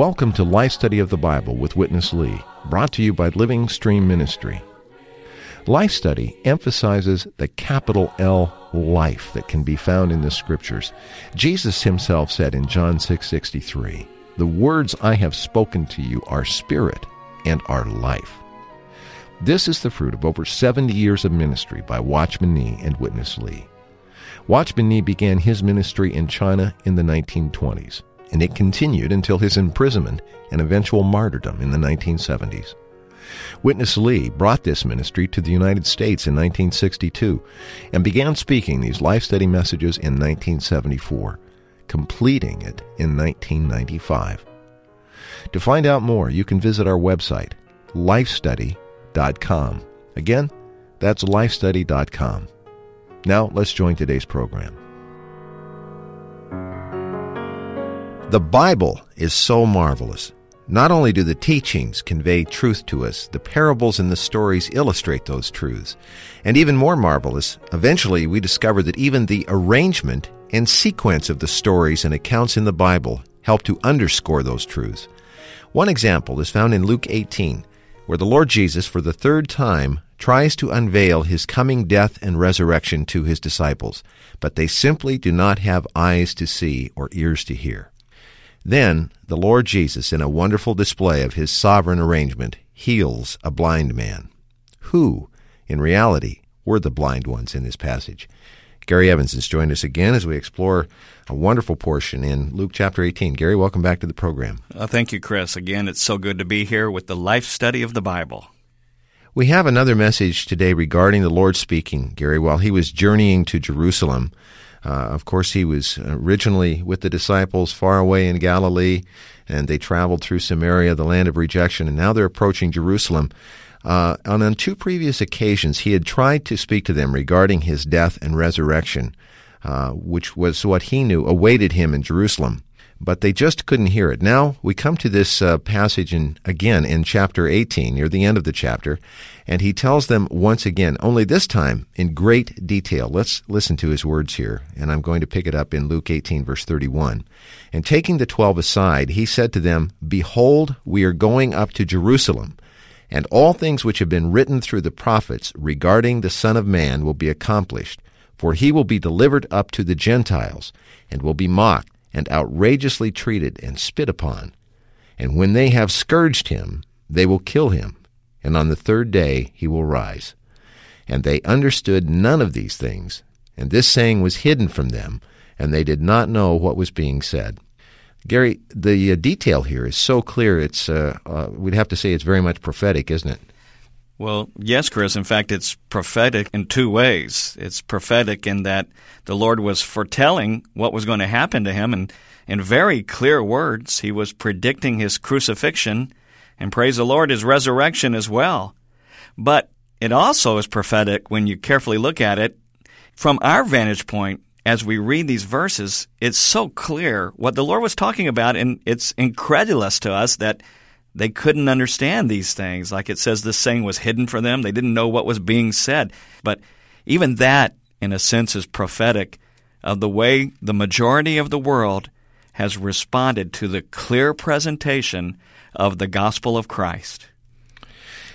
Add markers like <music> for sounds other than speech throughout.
Welcome to Life Study of the Bible with Witness Lee, brought to you by Living Stream Ministry. Life Study emphasizes the capital L life that can be found in the scriptures. Jesus himself said in John 6:63, "The words I have spoken to you are spirit and are life." This is the fruit of over 70 years of ministry by Watchman Nee and Witness Lee. Watchman Nee began his ministry in China in the 1920s, and it continued until his imprisonment and eventual martyrdom in the 1970s. Witness Lee brought this ministry to the United States in 1962 and began speaking these life study messages in 1974, completing it in 1995. To find out more, you can visit our website, lifestudy.com. Again, that's lifestudy.com. Now, let's join today's program. The Bible is so marvelous. Not only do the teachings convey truth to us, the parables and the stories illustrate those truths. And even more marvelous, eventually we discover that even the arrangement and sequence of the stories and accounts in the Bible help to underscore those truths. One example is found in Luke 18, where the Lord Jesus, for the third time, tries to unveil his coming death and resurrection to his disciples, but they simply do not have eyes to see or ears to hear. Then the Lord Jesus, in a wonderful display of his sovereign arrangement, heals a blind man. Who, in reality, were the blind ones in this passage? Gary Evans has joined us again as we explore a wonderful portion in Luke chapter 18. Gary, welcome back to the program. Uh, thank you, Chris. Again, it's so good to be here with the life study of the Bible. We have another message today regarding the Lord speaking, Gary, while he was journeying to Jerusalem. Uh, of course, he was originally with the disciples far away in Galilee, and they traveled through Samaria, the land of rejection, and now they're approaching Jerusalem. Uh, and on two previous occasions, he had tried to speak to them regarding his death and resurrection, uh, which was what he knew awaited him in Jerusalem but they just couldn't hear it. Now we come to this uh, passage in, again in chapter 18, near the end of the chapter, and he tells them once again, only this time in great detail. Let's listen to his words here, and I'm going to pick it up in Luke 18, verse 31. And taking the twelve aside, he said to them, Behold, we are going up to Jerusalem, and all things which have been written through the prophets regarding the Son of Man will be accomplished. For he will be delivered up to the Gentiles, and will be mocked and outrageously treated and spit upon. And when they have scourged him, they will kill him, and on the third day he will rise. And they understood none of these things, and this saying was hidden from them, and they did not know what was being said. Gary, the uh, detail here is so clear, it's, uh, uh, we'd have to say it's very much prophetic, isn't it? Well, yes, Chris. In fact, it's prophetic in two ways. It's prophetic in that the Lord was foretelling what was going to happen to him, and in very clear words, he was predicting his crucifixion and praise the Lord, his resurrection as well. But it also is prophetic when you carefully look at it from our vantage point as we read these verses. It's so clear what the Lord was talking about, and it's incredulous to us that they couldn't understand these things. Like it says, this saying was hidden from them. They didn't know what was being said. But even that, in a sense, is prophetic of the way the majority of the world has responded to the clear presentation of the gospel of Christ.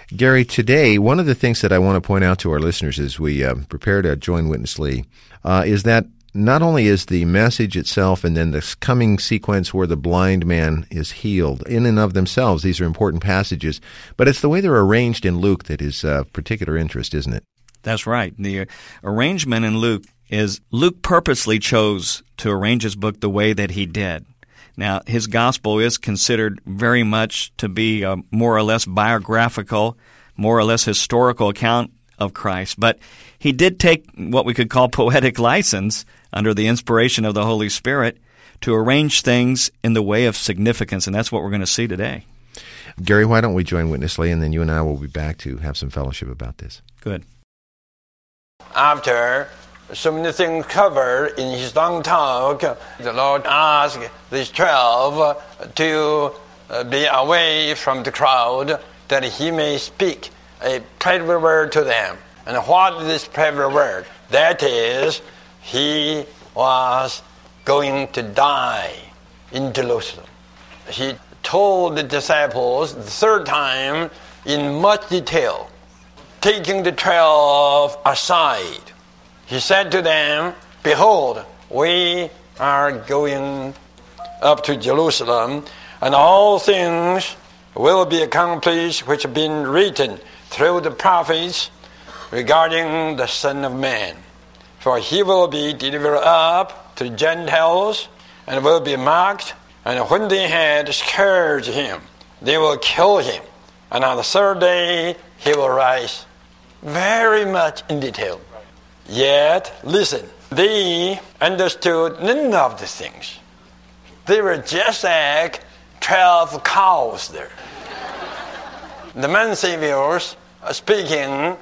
Gary, today, one of the things that I want to point out to our listeners as we uh, prepare to join Witness Lee uh, is that not only is the message itself and then this coming sequence where the blind man is healed in and of themselves, these are important passages, but it's the way they're arranged in Luke that is of particular interest, isn't it? That's right. The arrangement in Luke is Luke purposely chose to arrange his book the way that he did. Now, his gospel is considered very much to be a more or less biographical, more or less historical account of Christ, but he did take what we could call <laughs> poetic license under the inspiration of the Holy Spirit to arrange things in the way of significance, and that's what we're going to see today. Gary, why don't we join Witness Lee, and then you and I will be back to have some fellowship about this. Good. After so many things covered in his long talk, the Lord asked these twelve to uh, be away from the crowd that he may speak a private word to them. And what is this private word? That is, he was going to die in Jerusalem. He told the disciples the third time in much detail, taking the twelve aside. He said to them, Behold, we are going up to Jerusalem, and all things will be accomplished which have been written through the prophets regarding the Son of Man. For he will be delivered up to the Gentiles and will be mocked, and when they had scourged him, they will kill him. And on the third day, he will rise. Very much in detail. Yet, listen, they understood none of these things. They were just like 12 cows there. The man saviors speaking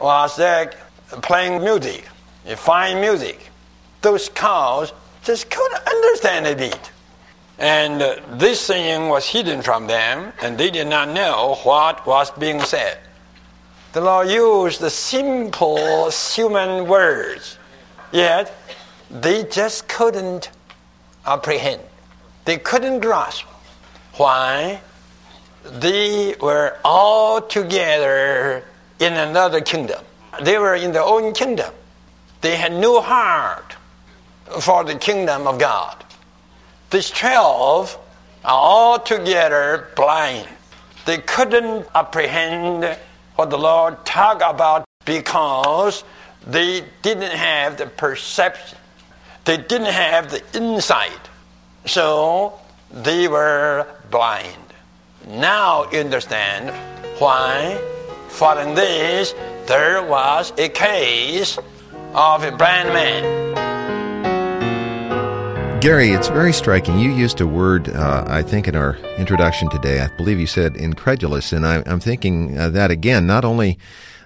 was like playing music, fine music. Those cows just couldn't understand a beat. And this thing was hidden from them, and they did not know what was being said. The Lord used the simple human words, yet they just couldn't apprehend. They couldn't grasp. Why? They were all together in another kingdom. They were in their own kingdom. They had no heart for the kingdom of God. These twelve are all together blind. They couldn't apprehend what the Lord talked about because they didn't have the perception. They didn't have the insight. So they were blind. Now you understand why, following this, there was a case of a blind man. Gary, it's very striking. You used a word, uh, I think, in our introduction today. I believe you said incredulous, and I, am thinking uh, that again. Not only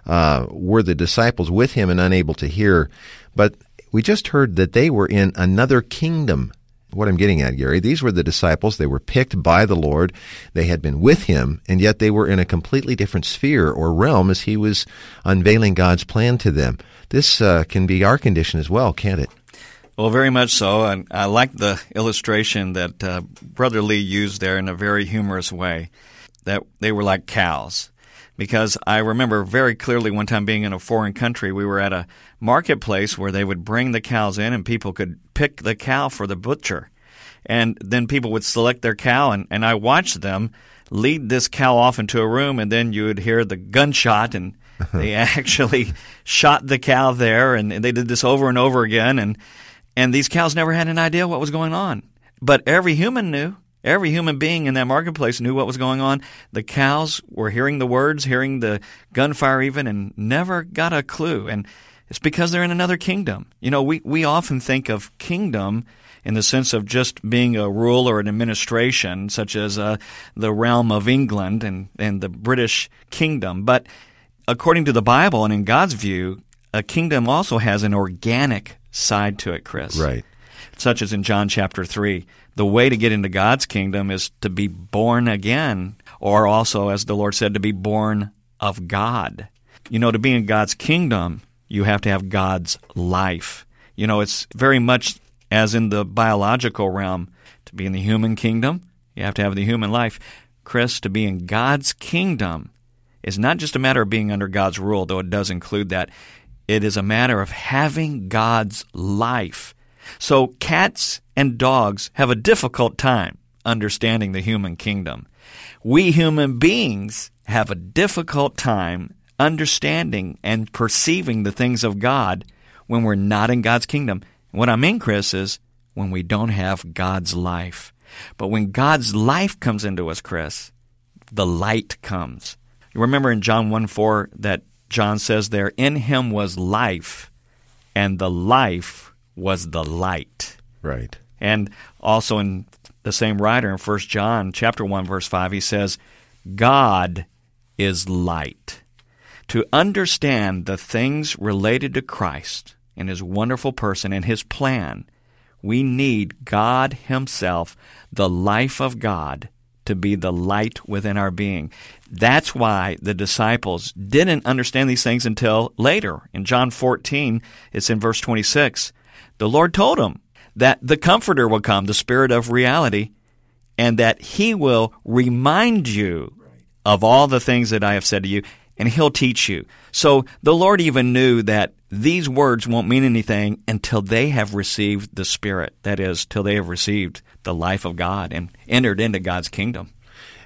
uh, were the disciples with him and unable to hear, but we just heard that they were in another kingdom. What I'm getting at, Gary, these were the disciples. They were picked by the Lord. They had been with him, and yet they were in a completely different sphere or realm as he was unveiling God's plan to them. This uh, can be our condition as well, can't it? Well, very much so. And I like the illustration that uh, Brother Lee used there in a very humorous way that they were like cows. Because I remember very clearly one time being in a foreign country, we were at a marketplace where they would bring the cows in and people could pick the cow for the butcher. And then people would select their cow, and, and I watched them lead this cow off into a room, and then you would hear the gunshot, and <laughs> they actually shot the cow there, and they did this over and over again. And and these cows never had an idea what was going on. But every human knew. Every human being in that marketplace knew what was going on. The cows were hearing the words, hearing the gunfire even, and never got a clue. And it's because they're in another kingdom. You know, we, we often think of kingdom in the sense of just being a rule or an administration, such as uh, the realm of England and, and the British kingdom. But according to the Bible and in God's view, a kingdom also has an organic side to it, Chris. Right. Such as in John chapter 3. The way to get into God's kingdom is to be born again, or also, as the Lord said, to be born of God. You know, to be in God's kingdom, you have to have God's life. You know, it's very much as in the biological realm. To be in the human kingdom, you have to have the human life. Chris, to be in God's kingdom is not just a matter of being under God's rule, though it does include that. It is a matter of having God's life. So cats and dogs have a difficult time understanding the human kingdom. We human beings have a difficult time understanding and perceiving the things of God when we're not in God's kingdom. What I mean, Chris, is when we don't have God's life. But when God's life comes into us, Chris, the light comes. You remember in John 1 4 that John says there, in him was life, and the life was the light. Right. And also in the same writer in 1 John chapter 1 verse 5 he says God is light. To understand the things related to Christ and his wonderful person and his plan, we need God himself, the life of God, to be the light within our being. That's why the disciples didn't understand these things until later. In John 14, it's in verse 26. The Lord told them that the Comforter will come, the Spirit of reality, and that He will remind you of all the things that I have said to you, and He'll teach you. So the Lord even knew that these words won't mean anything until they have received the Spirit. That is, till they have received the life of God and entered into God's kingdom.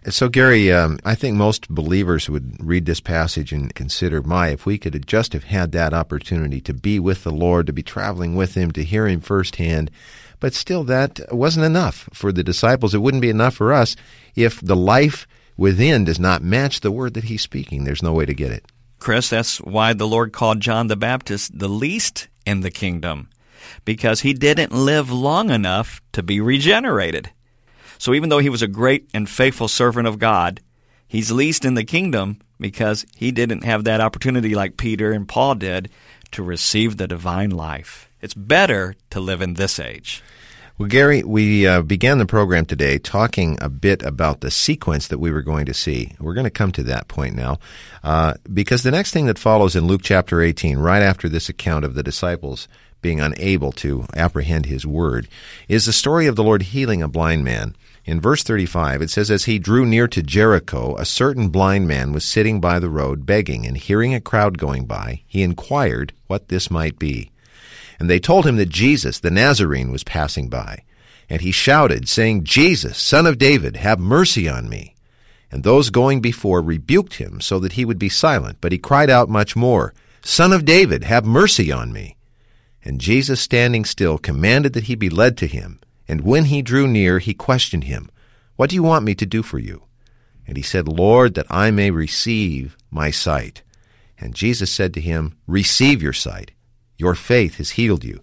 So, Gary, um, I think most believers would read this passage and consider, my, if we could just have had that opportunity to be with the Lord, to be traveling with Him, to hear Him firsthand. But still, that wasn't enough for the disciples. It wouldn't be enough for us if the life within does not match the word that He's speaking. There's no way to get it. Chris, that's why the Lord called John the Baptist the least in the kingdom, because he didn't live long enough to be regenerated. So even though he was a great and faithful servant of God, he's least in the kingdom because he didn't have that opportunity like Peter and Paul did to receive the divine life. It's better to live in this age. Well, Gary, we uh, began the program today talking a bit about the sequence that we were going to see. We're going to come to that point now, uh, because the next thing that follows in Luke chapter 18, right after this account of the disciples being unable to apprehend his word, is the story of the Lord healing a blind man. In verse 35, it says, As he drew near to Jericho, a certain blind man was sitting by the road begging, and hearing a crowd going by, he inquired what this might be. And they told him that Jesus, the Nazarene, was passing by. And he shouted, saying, Jesus, son of David, have mercy on me. And those going before rebuked him so that he would be silent. But he cried out much more, Son of David, have mercy on me. And Jesus, standing still, commanded that he be led to him. And when he drew near, he questioned him, What do you want me to do for you? And he said, Lord, that I may receive my sight. And Jesus said to him, Receive your sight. Your faith has healed you.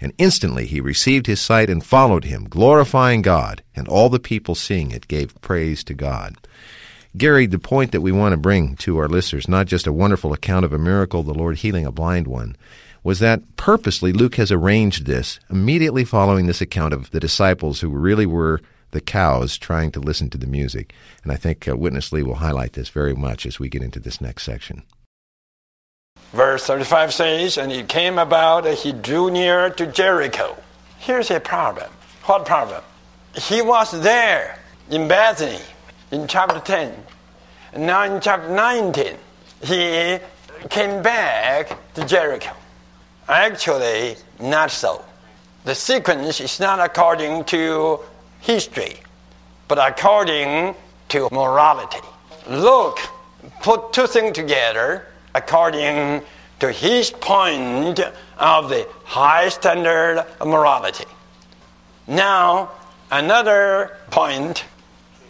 And instantly he received his sight and followed him, glorifying God. And all the people seeing it gave praise to God. Gary, the point that we want to bring to our listeners, not just a wonderful account of a miracle, the Lord healing a blind one, was that purposely Luke has arranged this immediately following this account of the disciples who really were the cows trying to listen to the music. And I think uh, Witness Lee will highlight this very much as we get into this next section. Verse 35 says, And it came about that he drew near to Jericho. Here's a problem. What problem? He was there in Bethany in chapter 10. And now in chapter 19, he came back to Jericho. Actually, not so. The sequence is not according to history, but according to morality. Luke put two things together according to his point of the high standard of morality. Now, another point,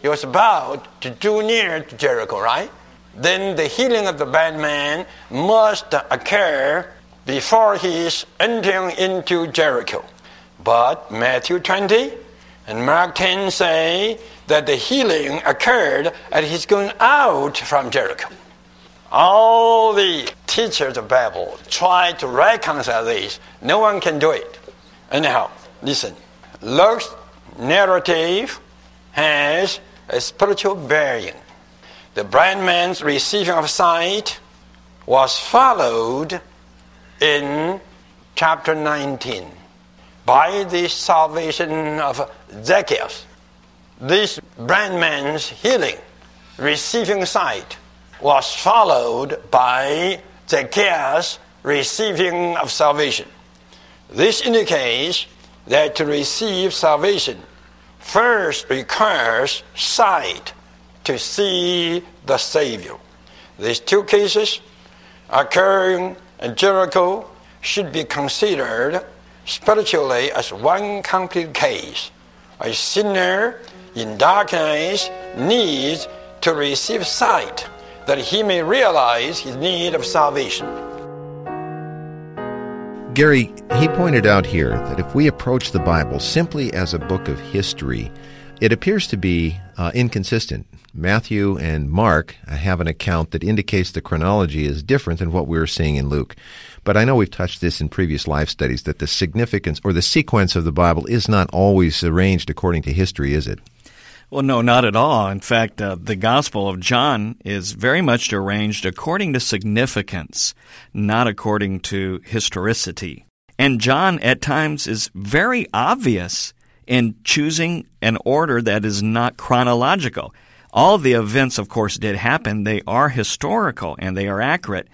he was about to draw near to Jericho, right? Then the healing of the bad man must occur before he is entering into Jericho. But Matthew 20 and Mark 10 say that the healing occurred as he's going out from Jericho. All the teachers of Bible try to reconcile this. No one can do it. Anyhow, listen. Luke's narrative has a spiritual bearing. The blind man's receiving of sight was followed in chapter 19 by the salvation of Zacchaeus. This blind man's healing, receiving sight, was followed by Zacchaeus receiving of salvation. This indicates that to receive salvation first requires sight to see the Savior. These two cases occurring in Jericho should be considered spiritually as one complete case. A sinner in darkness needs to receive sight that he may realize his need of salvation. Gary, he pointed out here that if we approach the Bible simply as a book of history, it appears to be uh, inconsistent. Matthew and Mark have an account that indicates the chronology is different than what we're seeing in Luke. But I know we've touched this in previous life studies that the significance or the sequence of the Bible is not always arranged according to history, is it? Well, no, not at all. In fact, uh, the Gospel of John is very much arranged according to significance, not according to historicity. And John, at times, is very obvious in choosing an order that is not chronological. All the events, of course, did happen. They are historical and they are accurate.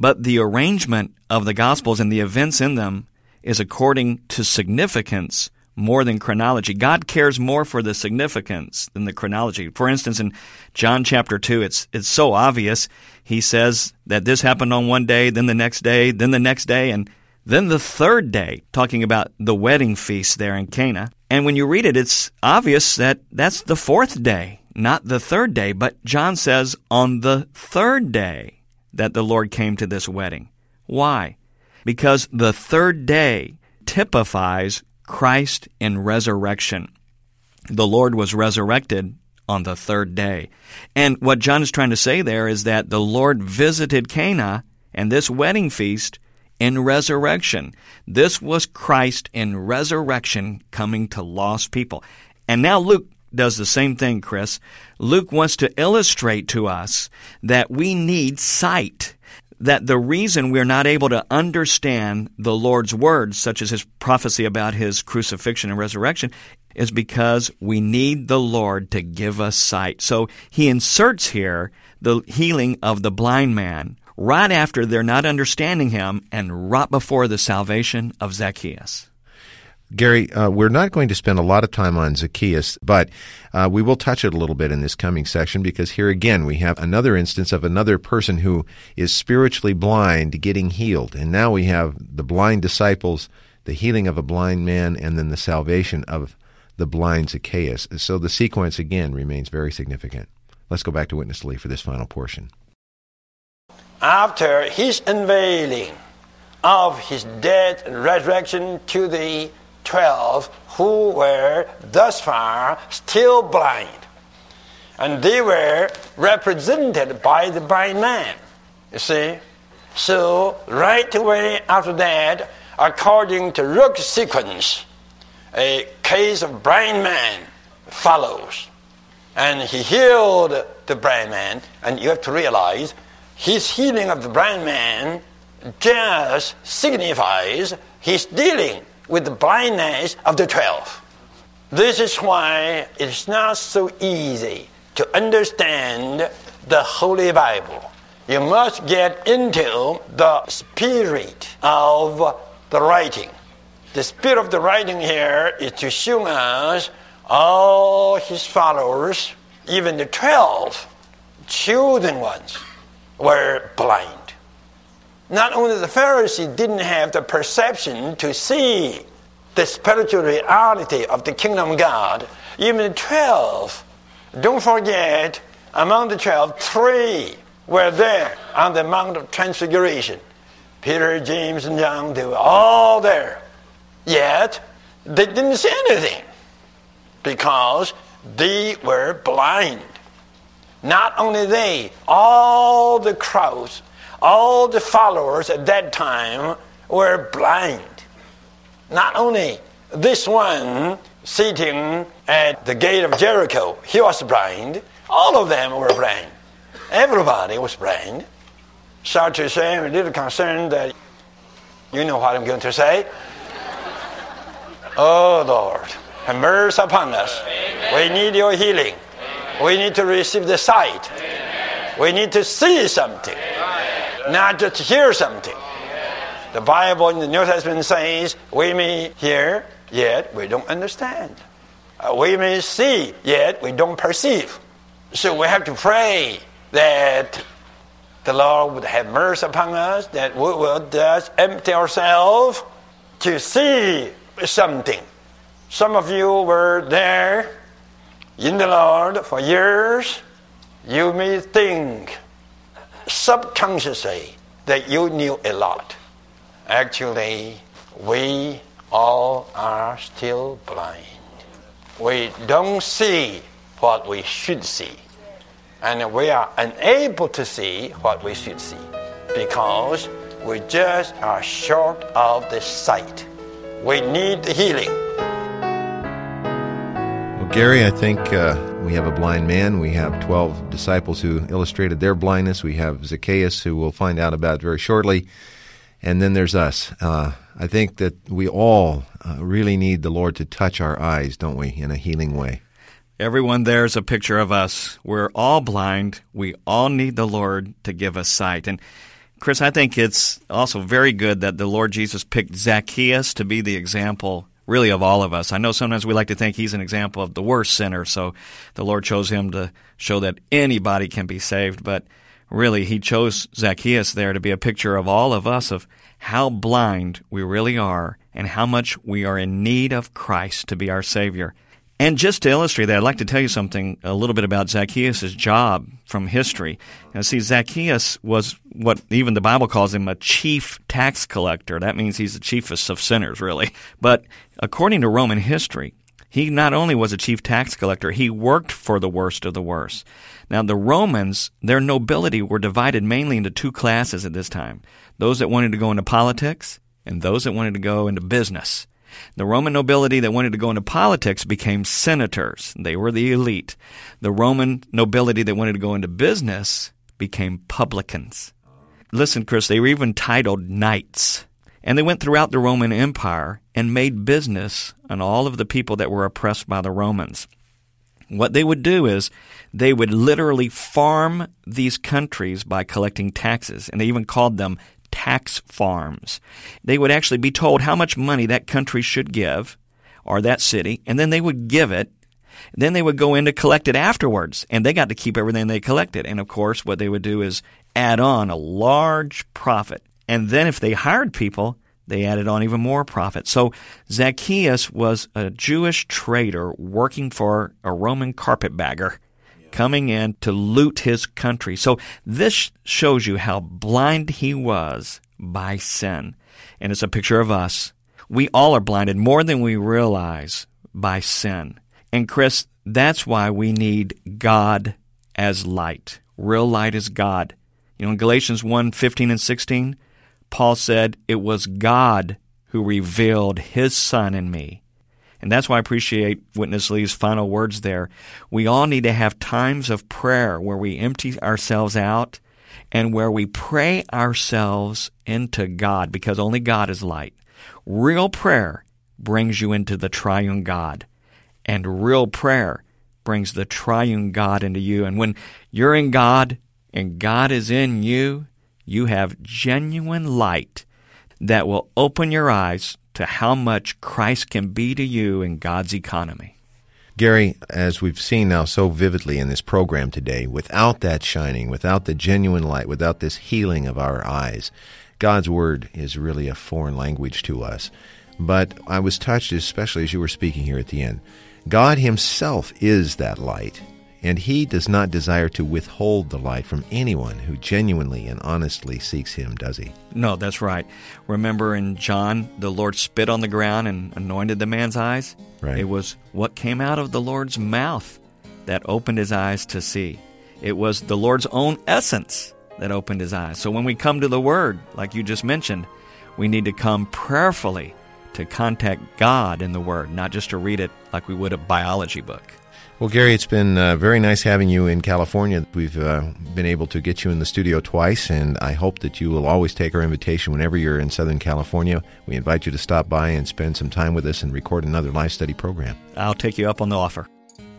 But the arrangement of the Gospels and the events in them is according to significance more than chronology. God cares more for the significance than the chronology. For instance, in John chapter 2, it's, it's so obvious. He says that this happened on one day, then the next day, then the next day, and then the third day, talking about the wedding feast there in Cana. And when you read it, it's obvious that that's the fourth day, not the third day. But John says on the third day that the Lord came to this wedding. Why? Because the third day typifies Christ in resurrection. The Lord was resurrected on the third day. And what John is trying to say there is that the Lord visited Cana and this wedding feast in resurrection. This was Christ in resurrection coming to lost people. And now Luke does the same thing, Chris. Luke wants to illustrate to us that we need sight that the reason we're not able to understand the Lord's words, such as his prophecy about his crucifixion and resurrection, is because we need the Lord to give us sight. So he inserts here the healing of the blind man right after they're not understanding him and right before the salvation of Zacchaeus. Gary, uh, we're not going to spend a lot of time on Zacchaeus, but uh, we will touch it a little bit in this coming section because here again we have another instance of another person who is spiritually blind getting healed. And now we have the blind disciples, the healing of a blind man, and then the salvation of the blind Zacchaeus. So the sequence again remains very significant. Let's go back to Witness Lee for this final portion. After his unveiling of his death and resurrection to the 12 who were thus far still blind. And they were represented by the blind man. You see? So, right away after that, according to Luke's sequence, a case of blind man follows. And he healed the blind man, and you have to realize his healing of the blind man just signifies his dealing with the blindness of the twelve. This is why it's not so easy to understand the Holy Bible. You must get into the spirit of the writing. The spirit of the writing here is to show us all his followers, even the twelve chosen ones, were blind. Not only the Pharisees didn't have the perception to see the spiritual reality of the kingdom of God, even the 12, don't forget, among the 12, three were there on the Mount of Transfiguration. Peter, James, and John, they were all there. Yet, they didn't see anything because they were blind. Not only they, all the crowds all the followers at that time were blind. Not only this one sitting at the gate of Jericho, he was blind. All of them were blind. Everybody was blind. Sorry to say, I'm a little concerned that you know what I'm going to say. Oh Lord, have mercy upon us. Amen. We need your healing. Amen. We need to receive the sight. Amen. We need to see something not just hear something. The Bible in the New Testament says we may hear, yet we don't understand. Uh, we may see, yet we don't perceive. So we have to pray that the Lord would have mercy upon us, that we will just empty ourselves to see something. Some of you were there in the Lord for years. You may think subconsciously that you knew a lot. Actually, we all are still blind. We don't see what we should see. And we are unable to see what we should see because we just are short of the sight. We need the healing. Well, Gary, I think uh, We have a blind man. We have 12 disciples who illustrated their blindness. We have Zacchaeus, who we'll find out about very shortly. And then there's us. Uh, I think that we all uh, really need the Lord to touch our eyes, don't we, in a healing way. Everyone there is a picture of us. We're all blind. We all need the Lord to give us sight. And Chris, I think it's also very good that the Lord Jesus picked Zacchaeus to be the example really of all of us. I know sometimes we like to think he's an example of the worst sinner, so the Lord chose him to show that anybody can be saved, but really he chose Zacchaeus there to be a picture of all of us of how blind we really are and how much we are in need of Christ to be our Savior. And just to illustrate that, I'd like to tell you something a little bit about Zacchaeus' job from history. Now, see, Zacchaeus was what even the Bible calls him a chief tax collector. That means he's the chiefest of sinners, really. But according to Roman history, he not only was a chief tax collector, he worked for the worst of the worst. Now, the Romans, their nobility were divided mainly into two classes at this time those that wanted to go into politics and those that wanted to go into business. The Roman nobility that wanted to go into politics became senators. They were the elite. The Roman nobility that wanted to go into business became publicans. Listen, Chris, they were even titled knights. And they went throughout the Roman Empire and made business on all of the people that were oppressed by the Romans. What they would do is they would literally farm these countries by collecting taxes, and they even called them tax farms. They would actually be told how much money that country should give or that city, and then they would give it. Then they would go in to collect it afterwards, and they got to keep everything they collected. And of course, what they would do is add on a large profit. And then if they hired people, they added on even more profit. So Zacchaeus was a Jewish trader working for a Roman carpetbagger coming in to loot his country. So this shows you how blind he was by sin. And it's a picture of us. We all are blinded more than we realize by sin. And Chris, that's why we need God as light. Real light is God. You know, in Galatians 1 15 and 16, Paul said, It was God who revealed his Son in me and that's why I appreciate Witness Lee's final words there. We all need to have times of prayer where we empty ourselves out and where we pray ourselves into God because only God is light. Real prayer brings you into the triune God, and real prayer brings the triune God into you. And when you're in God and God is in you, you have genuine light that will open your eyes to how much Christ can be to you in God's economy. Gary, as we've seen now so vividly in this program today, without that shining, without the genuine light, without this healing of our eyes, God's Word is really a foreign language to us. But I was touched, especially as you were speaking here at the end. God Himself is that light, and He does not desire to withhold the light from anyone who genuinely and honestly seeks Him, does He? No, that's right. Remember in John, the Lord spit on the ground and anointed the man's eyes? Right. It was what came out of the Lord's mouth that opened his eyes to see. It was the Lord's own essence that opened his eyes. So when we come to the Word, like you just mentioned, we need to come prayerfully to contact God in the Word, not just to read it like we would a biology book. Well, Gary, it's been uh, very nice having you in California. We've uh, been able to get you in the studio twice, and I hope that you will always take our invitation whenever you're in Southern California. We invite you to stop by and spend some time with us and record another life study program. I'll take you up on the offer.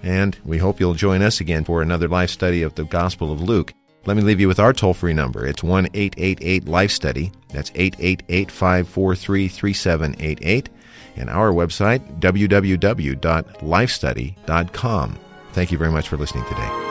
And we hope you'll join us again for another life study of the Gospel of Luke. Let me leave you with our toll free number. It's 1 888 Life Study. That's 888 543 3788 and our website, www.lifestudy.com. Thank you very much for listening today.